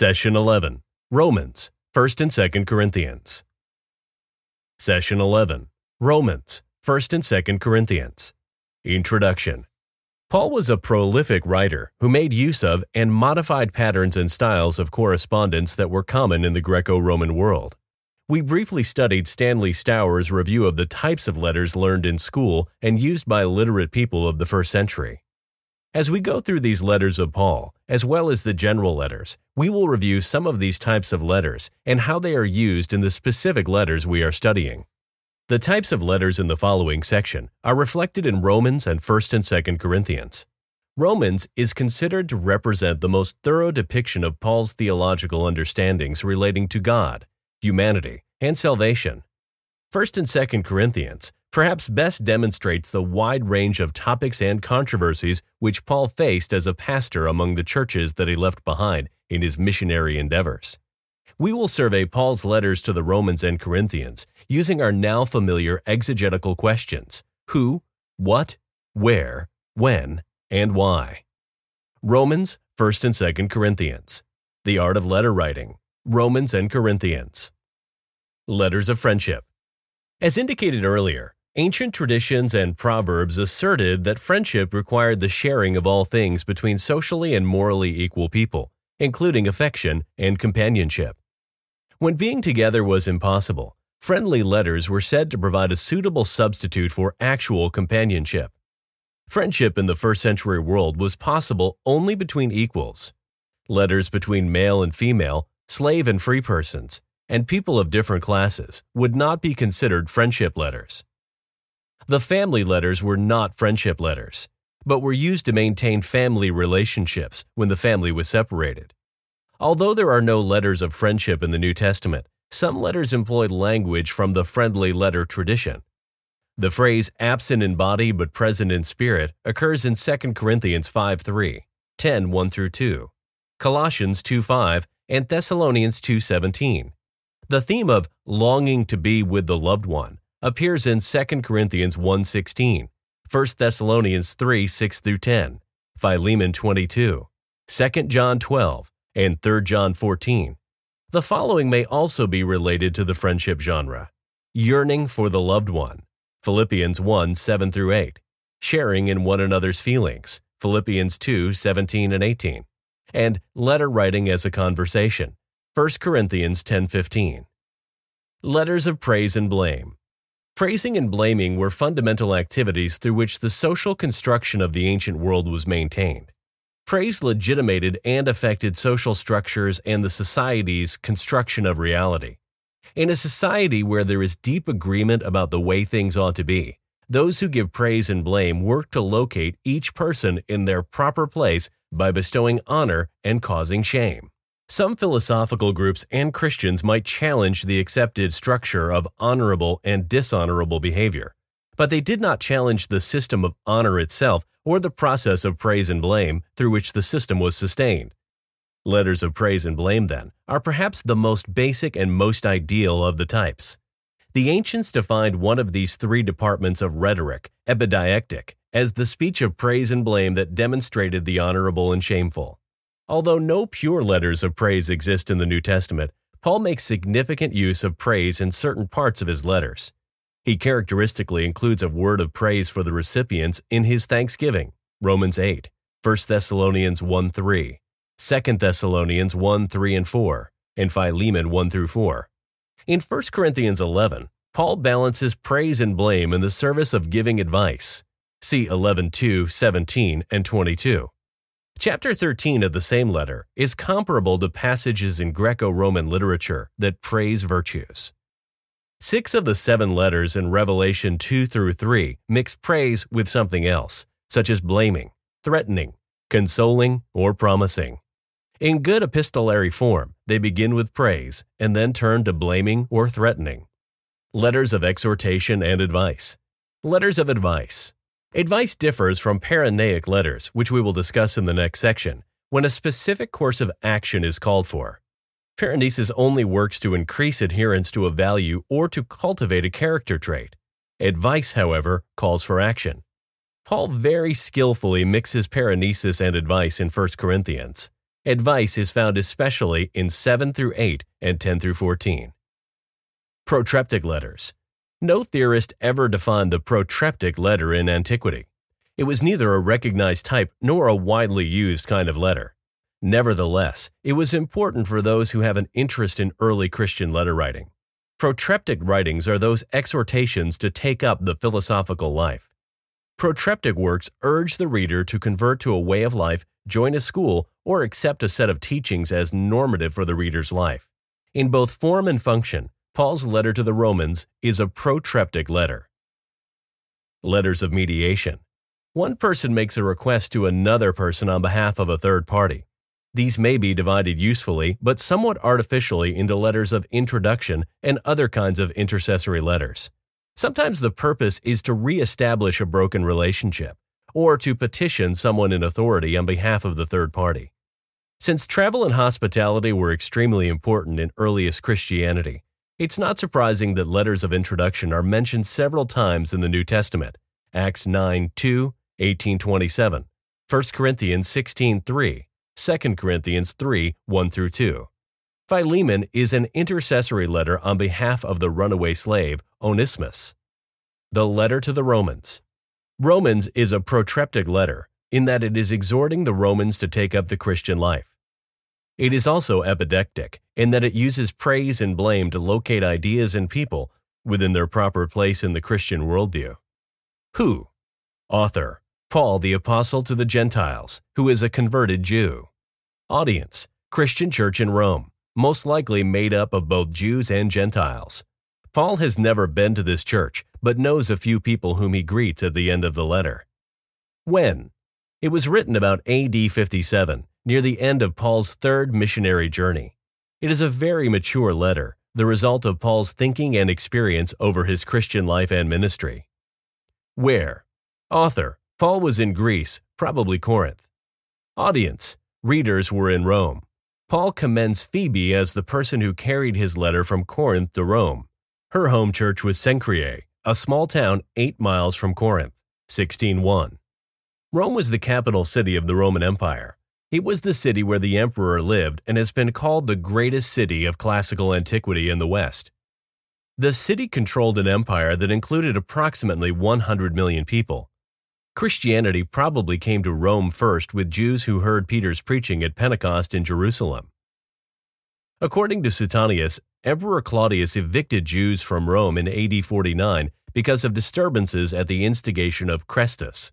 Session 11 Romans, 1st and 2nd Corinthians. Session 11 Romans, 1st and 2nd Corinthians. Introduction Paul was a prolific writer who made use of and modified patterns and styles of correspondence that were common in the Greco Roman world. We briefly studied Stanley Stowers' review of the types of letters learned in school and used by literate people of the first century. As we go through these letters of Paul, as well as the general letters, we will review some of these types of letters and how they are used in the specific letters we are studying. The types of letters in the following section are reflected in Romans and 1st and 2nd Corinthians. Romans is considered to represent the most thorough depiction of Paul's theological understandings relating to God, humanity, and salvation. 1st and 2nd Corinthians perhaps best demonstrates the wide range of topics and controversies which Paul faced as a pastor among the churches that he left behind in his missionary endeavors. We will survey Paul's letters to the Romans and Corinthians using our now familiar exegetical questions who, what, where, when, and why. Romans, 1st and 2nd Corinthians. The Art of Letter Writing. Romans and Corinthians. Letters of Friendship. As indicated earlier, Ancient traditions and proverbs asserted that friendship required the sharing of all things between socially and morally equal people, including affection and companionship. When being together was impossible, friendly letters were said to provide a suitable substitute for actual companionship. Friendship in the first century world was possible only between equals. Letters between male and female, slave and free persons, and people of different classes would not be considered friendship letters. The family letters were not friendship letters, but were used to maintain family relationships when the family was separated. Although there are no letters of friendship in the New Testament, some letters employed language from the friendly letter tradition. The phrase absent in body but present in spirit occurs in 2 Corinthians 5 3, 10 1 through 2, Colossians 2 5, and Thessalonians 2 17. The theme of longing to be with the loved one appears in 2 Corinthians 1:16, 1 Thessalonians 3 6 through 10, Philemon 22, 2 John 12, and 3 John 14. The following may also be related to the friendship genre yearning for the loved one, Philippians 1 7 through 8, sharing in one another's feelings, Philippians 2 17 and 18, and letter writing as a conversation, 1 Corinthians 10 15. Letters of praise and blame. Praising and blaming were fundamental activities through which the social construction of the ancient world was maintained. Praise legitimated and affected social structures and the society's construction of reality. In a society where there is deep agreement about the way things ought to be, those who give praise and blame work to locate each person in their proper place by bestowing honor and causing shame. Some philosophical groups and Christians might challenge the accepted structure of honorable and dishonorable behavior, but they did not challenge the system of honor itself or the process of praise and blame through which the system was sustained. Letters of praise and blame, then, are perhaps the most basic and most ideal of the types. The ancients defined one of these three departments of rhetoric, epideictic, as the speech of praise and blame that demonstrated the honorable and shameful. Although no pure letters of praise exist in the New Testament, Paul makes significant use of praise in certain parts of his letters. He characteristically includes a word of praise for the recipients in his thanksgiving, Romans 8, 1 Thessalonians 1 3, 2 Thessalonians 1 3 and 4, and Philemon 1 through 4. In 1 Corinthians 11, Paul balances praise and blame in the service of giving advice. See 11 2, 17, and 22. Chapter 13 of the same letter is comparable to passages in Greco Roman literature that praise virtues. Six of the seven letters in Revelation 2 through 3 mix praise with something else, such as blaming, threatening, consoling, or promising. In good epistolary form, they begin with praise and then turn to blaming or threatening. Letters of exhortation and advice. Letters of advice. Advice differs from paranaic letters, which we will discuss in the next section, when a specific course of action is called for. Paraenesis only works to increase adherence to a value or to cultivate a character trait. Advice, however, calls for action. Paul very skillfully mixes paraenesis and advice in 1 Corinthians. Advice is found especially in 7 through 8 and 10 through 14. Protreptic letters. No theorist ever defined the protreptic letter in antiquity. It was neither a recognized type nor a widely used kind of letter. Nevertheless, it was important for those who have an interest in early Christian letter writing. Protreptic writings are those exhortations to take up the philosophical life. Protreptic works urge the reader to convert to a way of life, join a school, or accept a set of teachings as normative for the reader's life. In both form and function, Paul's letter to the Romans is a protreptic letter. Letters of mediation. One person makes a request to another person on behalf of a third party. These may be divided usefully, but somewhat artificially, into letters of introduction and other kinds of intercessory letters. Sometimes the purpose is to re-establish a broken relationship, or to petition someone in authority on behalf of the third party. Since travel and hospitality were extremely important in earliest Christianity, it's not surprising that letters of introduction are mentioned several times in the New Testament. Acts 9 2, 1827, 1 Corinthians 16 3, 2 Corinthians 3 1 through 2. Philemon is an intercessory letter on behalf of the runaway slave, Onesimus. The letter to the Romans. Romans is a protreptic letter in that it is exhorting the Romans to take up the Christian life. It is also epideictic in that it uses praise and blame to locate ideas and people within their proper place in the Christian worldview. Who? Author Paul the Apostle to the Gentiles, who is a converted Jew. Audience Christian Church in Rome, most likely made up of both Jews and Gentiles. Paul has never been to this church, but knows a few people whom he greets at the end of the letter. When? It was written about AD 57, near the end of Paul's third missionary journey. It is a very mature letter, the result of Paul's thinking and experience over his Christian life and ministry. Where? Author Paul was in Greece, probably Corinth. Audience Readers were in Rome. Paul commends Phoebe as the person who carried his letter from Corinth to Rome. Her home church was Cenchreae, a small town eight miles from Corinth, 16.1. Rome was the capital city of the Roman Empire. It was the city where the emperor lived and has been called the greatest city of classical antiquity in the West. The city controlled an empire that included approximately 100 million people. Christianity probably came to Rome first with Jews who heard Peter's preaching at Pentecost in Jerusalem. According to Suetonius, Emperor Claudius evicted Jews from Rome in AD 49 because of disturbances at the instigation of Chrestus.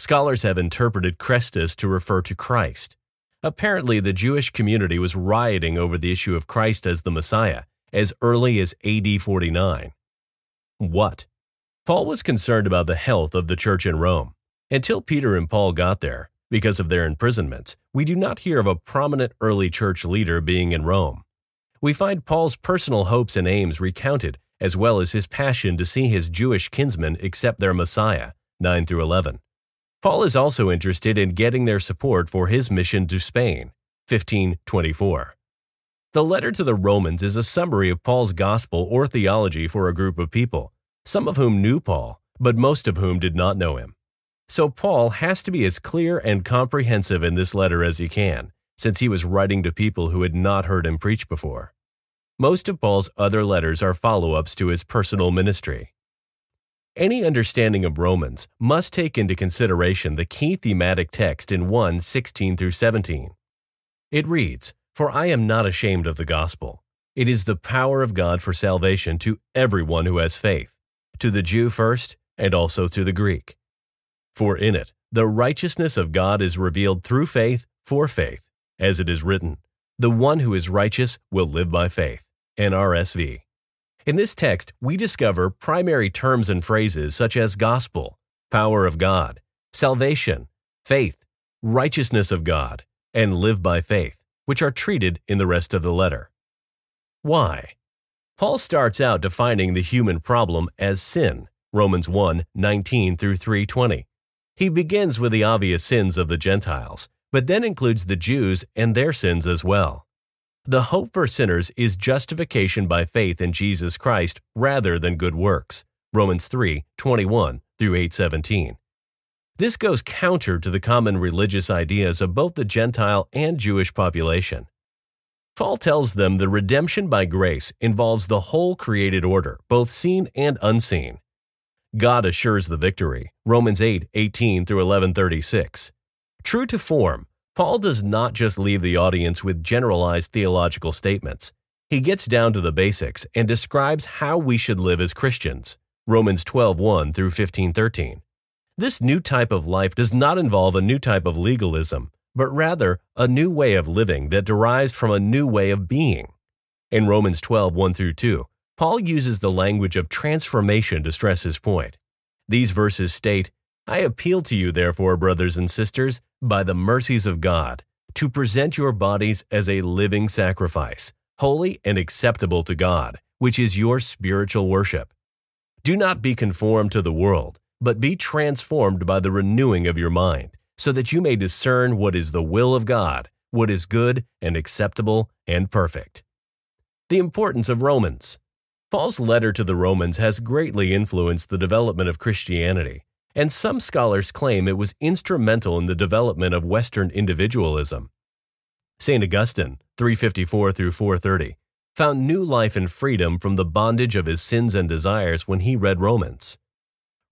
Scholars have interpreted Chrestus to refer to Christ. Apparently, the Jewish community was rioting over the issue of Christ as the Messiah as early as AD 49. What? Paul was concerned about the health of the church in Rome. Until Peter and Paul got there, because of their imprisonments, we do not hear of a prominent early church leader being in Rome. We find Paul's personal hopes and aims recounted, as well as his passion to see his Jewish kinsmen accept their Messiah, 9 through 11. Paul is also interested in getting their support for his mission to Spain, 1524. The letter to the Romans is a summary of Paul's gospel or theology for a group of people, some of whom knew Paul, but most of whom did not know him. So Paul has to be as clear and comprehensive in this letter as he can, since he was writing to people who had not heard him preach before. Most of Paul's other letters are follow ups to his personal ministry. Any understanding of Romans must take into consideration the key thematic text in 1 16 through 17. It reads, For I am not ashamed of the gospel. It is the power of God for salvation to everyone who has faith, to the Jew first, and also to the Greek. For in it, the righteousness of God is revealed through faith for faith, as it is written, The one who is righteous will live by faith. NRSV. In this text, we discover primary terms and phrases such as gospel, power of God, salvation, faith, righteousness of God, and live by faith, which are treated in the rest of the letter. Why? Paul starts out defining the human problem as sin, Romans 1 19 through 320. He begins with the obvious sins of the Gentiles, but then includes the Jews and their sins as well. The hope for sinners is justification by faith in Jesus Christ rather than good works. Romans 3 21 through 817. This goes counter to the common religious ideas of both the Gentile and Jewish population. Paul tells them the redemption by grace involves the whole created order, both seen and unseen. God assures the victory. Romans 8 18 through 1136. True to form, Paul does not just leave the audience with generalized theological statements. He gets down to the basics and describes how we should live as Christians. Romans 12:1 through 15:13. This new type of life does not involve a new type of legalism, but rather a new way of living that derives from a new way of being. In Romans 12:1 through 2, Paul uses the language of transformation to stress his point. These verses state, I appeal to you, therefore, brothers and sisters, by the mercies of God, to present your bodies as a living sacrifice, holy and acceptable to God, which is your spiritual worship. Do not be conformed to the world but be transformed by the renewing of your mind, so that you may discern what is the will of God, what is good and acceptable and perfect. The importance of Romans. Paul's letter to the Romans has greatly influenced the development of Christianity, and some scholars claim it was instrumental in the development of Western individualism. St. Augustine, 354 through 430, found new life and freedom from the bondage of his sins and desires when he read Romans.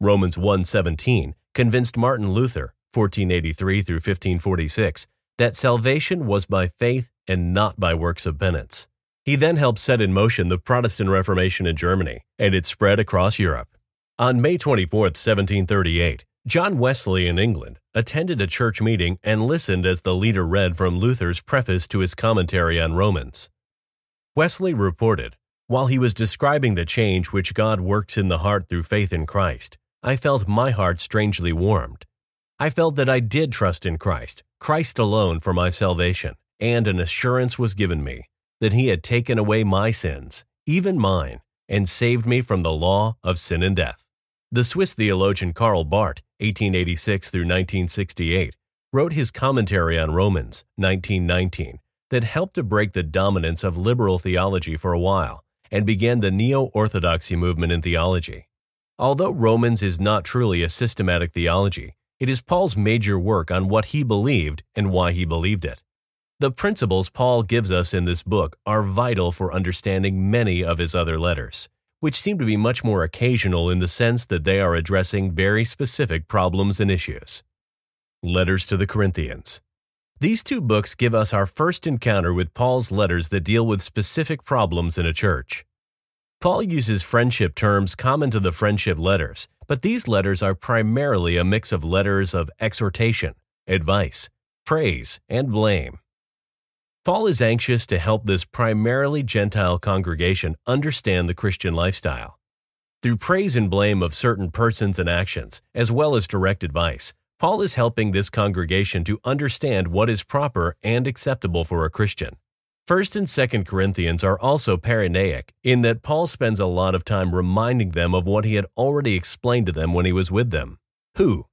Romans 1:17 convinced Martin Luther 1483 through 1546 that salvation was by faith and not by works of penance. He then helped set in motion the Protestant Reformation in Germany, and it spread across Europe. On May 24, 1738, John Wesley in England attended a church meeting and listened as the leader read from Luther's preface to his commentary on Romans. Wesley reported, while he was describing the change which God works in the heart through faith in Christ, I felt my heart strangely warmed. I felt that I did trust in Christ, Christ alone for my salvation, and an assurance was given me that He had taken away my sins, even mine, and saved me from the law of sin and death. The Swiss theologian Karl Barth, 1886 through 1968, wrote his commentary on Romans, 1919, that helped to break the dominance of liberal theology for a while and began the neo orthodoxy movement in theology. Although Romans is not truly a systematic theology, it is Paul's major work on what he believed and why he believed it. The principles Paul gives us in this book are vital for understanding many of his other letters, which seem to be much more occasional in the sense that they are addressing very specific problems and issues. Letters to the Corinthians. These two books give us our first encounter with Paul's letters that deal with specific problems in a church. Paul uses friendship terms common to the friendship letters, but these letters are primarily a mix of letters of exhortation, advice, praise, and blame. Paul is anxious to help this primarily Gentile congregation understand the Christian lifestyle. Through praise and blame of certain persons and actions, as well as direct advice, Paul is helping this congregation to understand what is proper and acceptable for a Christian. 1st and 2nd Corinthians are also paranaic in that Paul spends a lot of time reminding them of what he had already explained to them when he was with them. Who?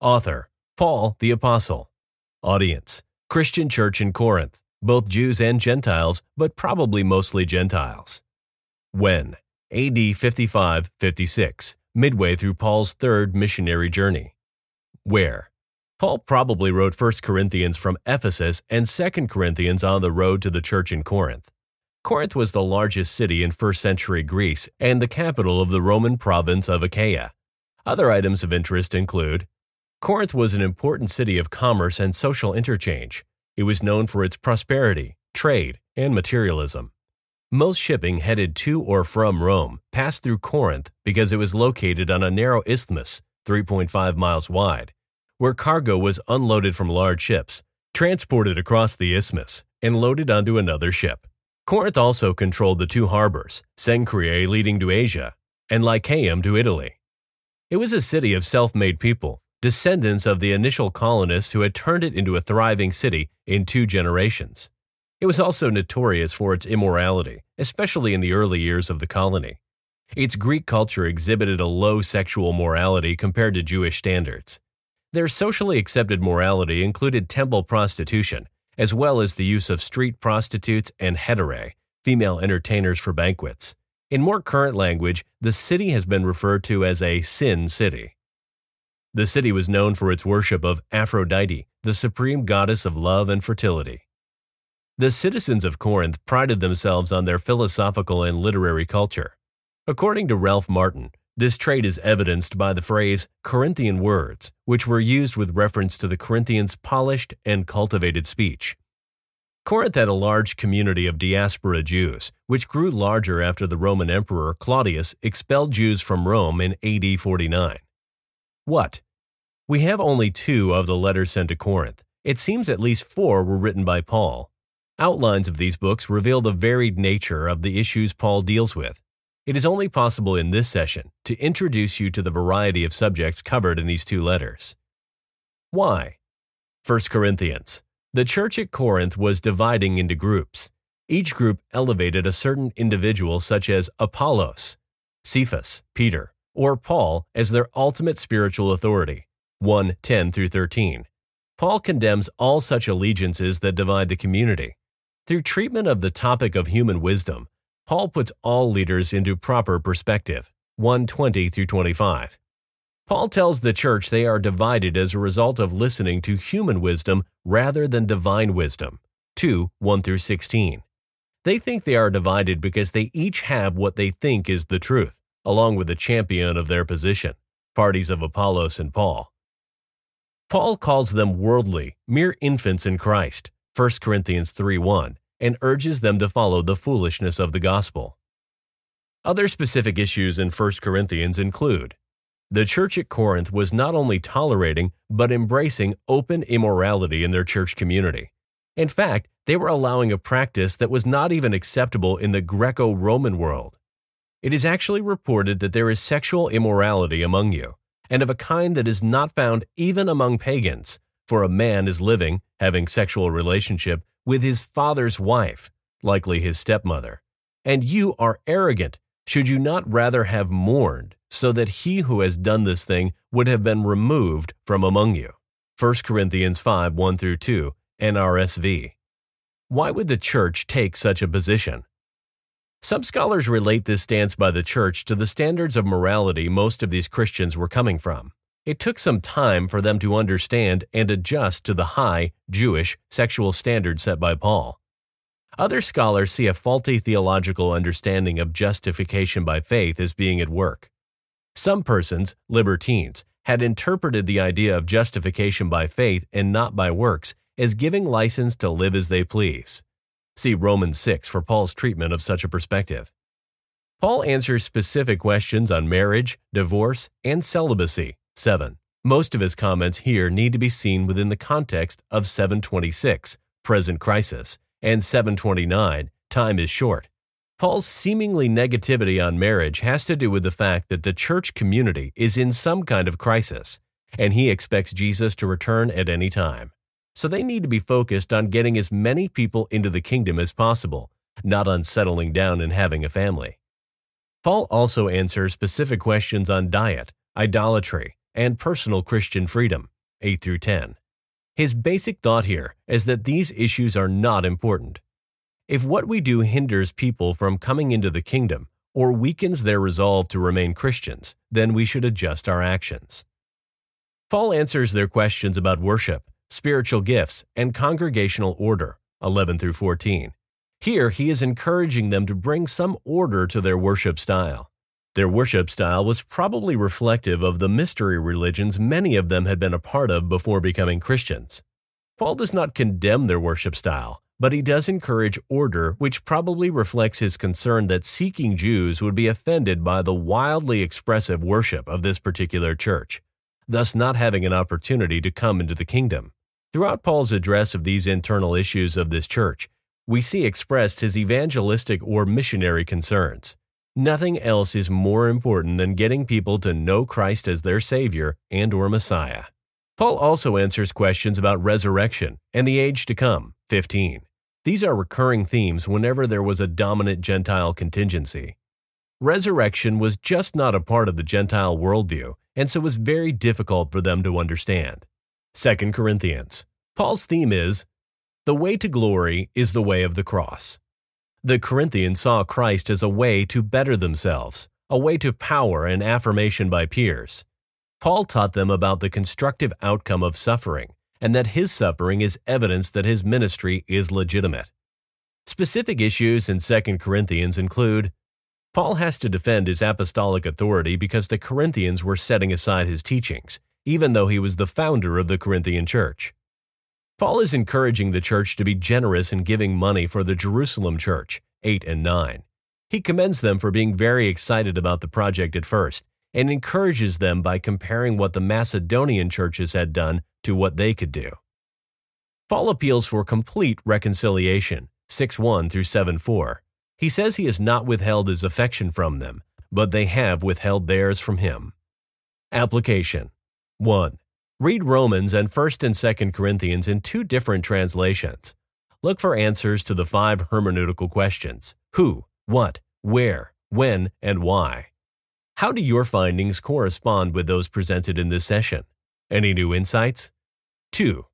Author Paul the Apostle. Audience Christian Church in Corinth, both Jews and Gentiles, but probably mostly Gentiles. When? AD 55 56, midway through Paul's third missionary journey. Where? Paul probably wrote 1 Corinthians from Ephesus and 2 Corinthians on the road to the church in Corinth. Corinth was the largest city in first century Greece and the capital of the Roman province of Achaia. Other items of interest include Corinth was an important city of commerce and social interchange. It was known for its prosperity, trade, and materialism. Most shipping headed to or from Rome passed through Corinth because it was located on a narrow isthmus, 3.5 miles wide, where cargo was unloaded from large ships, transported across the isthmus, and loaded onto another ship. Corinth also controlled the two harbors, Cenchreae leading to Asia, and Lechaeum to Italy. It was a city of self made people, descendants of the initial colonists who had turned it into a thriving city in two generations. It was also notorious for its immorality, especially in the early years of the colony. Its Greek culture exhibited a low sexual morality compared to Jewish standards. Their socially accepted morality included temple prostitution, as well as the use of street prostitutes and hetaerae, female entertainers for banquets. In more current language, the city has been referred to as a sin city. The city was known for its worship of Aphrodite, the supreme goddess of love and fertility. The citizens of Corinth prided themselves on their philosophical and literary culture. According to Ralph Martin, this trait is evidenced by the phrase Corinthian words, which were used with reference to the Corinthians' polished and cultivated speech. Corinth had a large community of diaspora Jews, which grew larger after the Roman Emperor Claudius expelled Jews from Rome in AD 49. What? We have only two of the letters sent to Corinth. It seems at least four were written by Paul. Outlines of these books reveal the varied nature of the issues Paul deals with. It is only possible in this session to introduce you to the variety of subjects covered in these two letters. Why? 1 Corinthians. The church at Corinth was dividing into groups. Each group elevated a certain individual, such as Apollos, Cephas, Peter, or Paul as their ultimate spiritual authority. 1 10 through 13. Paul condemns all such allegiances that divide the community. Through treatment of the topic of human wisdom, Paul puts all leaders into proper perspective. 120 through 25. Paul tells the church they are divided as a result of listening to human wisdom rather than divine wisdom. 2 1 through 16. They think they are divided because they each have what they think is the truth along with the champion of their position, parties of Apollos and Paul. Paul calls them worldly, mere infants in Christ, 1 Corinthians 3 1, and urges them to follow the foolishness of the gospel. Other specific issues in 1 Corinthians include the church at Corinth was not only tolerating, but embracing open immorality in their church community. In fact, they were allowing a practice that was not even acceptable in the Greco Roman world. It is actually reported that there is sexual immorality among you, and of a kind that is not found even among pagans, for a man is living, having sexual relationship with his father's wife, likely his stepmother. And you are arrogant. Should you not rather have mourned, so that he who has done this thing would have been removed from among you? 1 Corinthians 5 1 through 2, NRSV. Why would the church take such a position? Some scholars relate this stance by the church to the standards of morality most of these Christians were coming from. It took some time for them to understand and adjust to the high, Jewish, sexual standards set by Paul. Other scholars see a faulty theological understanding of justification by faith as being at work. Some persons, libertines, had interpreted the idea of justification by faith and not by works as giving license to live as they please. See Romans 6 for Paul's treatment of such a perspective. Paul answers specific questions on marriage, divorce, and celibacy. 7. Most of his comments here need to be seen within the context of 726, present crisis, and 729, time is short. Paul's seemingly negativity on marriage has to do with the fact that the church community is in some kind of crisis, and he expects Jesus to return at any time. So they need to be focused on getting as many people into the kingdom as possible, not on settling down and having a family. Paul also answers specific questions on diet, idolatry, and personal Christian freedom, 8 through 10. His basic thought here is that these issues are not important. If what we do hinders people from coming into the kingdom or weakens their resolve to remain Christians, then we should adjust our actions. Paul answers their questions about worship, spiritual gifts, and congregational order, 11 through 14. Here, he is encouraging them to bring some order to their worship style. Their worship style was probably reflective of the mystery religions many of them had been a part of before becoming Christians. Paul does not condemn their worship style, but he does encourage order, which probably reflects his concern that seeking Jews would be offended by the wildly expressive worship of this particular church, thus not having an opportunity to come into the kingdom. Throughout Paul's address of these internal issues of this church, we see expressed his evangelistic or missionary concerns. Nothing else is more important than getting people to know Christ as their Savior and or Messiah. Paul also answers questions about resurrection and the age to come, 15. These are recurring themes whenever there was a dominant Gentile contingency. Resurrection was just not a part of the Gentile worldview, and so was very difficult for them to understand. 2 Corinthians. Paul's theme is The way to glory is the way of the cross. The Corinthians saw Christ as a way to better themselves, a way to power and affirmation by peers. Paul taught them about the constructive outcome of suffering and that his suffering is evidence that his ministry is legitimate. Specific issues in 2 Corinthians include Paul has to defend his apostolic authority because the Corinthians were setting aside his teachings, even though he was the founder of the Corinthian church. Paul is encouraging the church to be generous in giving money for the Jerusalem church, 8 and 9. He commends them for being very excited about the project at first and encourages them by comparing what the Macedonian churches had done to what they could do. Paul appeals for complete reconciliation, 6 1 through 7 4. He says he has not withheld his affection from them, but they have withheld theirs from him. Application 1. Read Romans and 1st and 2nd Corinthians in two different translations. Look for answers to the five hermeneutical questions who, what, where, when, and why. How do your findings correspond with those presented in this session? Any new insights? 2.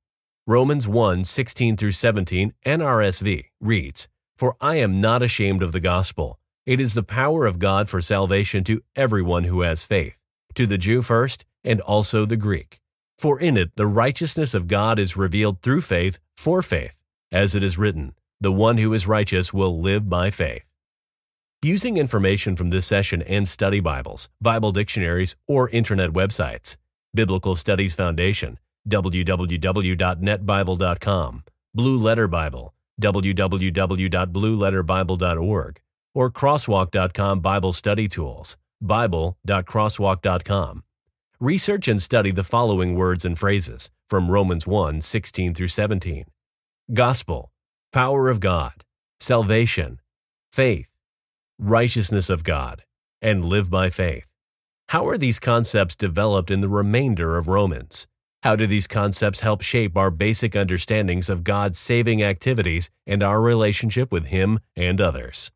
Romans 1 16 through 17 NRSV reads, For I am not ashamed of the gospel. It is the power of God for salvation to everyone who has faith, to the Jew first, and also the Greek. For in it the righteousness of God is revealed through faith for faith, as it is written, The one who is righteous will live by faith. Using information from this session and study Bibles, Bible dictionaries, or internet websites, Biblical Studies Foundation, www.netbible.com, Blue Letter Bible, www.blueletterbible.org, or crosswalk.com Bible Study Tools, bible.crosswalk.com. Research and study the following words and phrases from Romans 1 16 through 17 Gospel, power of God, salvation, faith, righteousness of God, and live by faith. How are these concepts developed in the remainder of Romans? How do these concepts help shape our basic understandings of God's saving activities and our relationship with Him and others?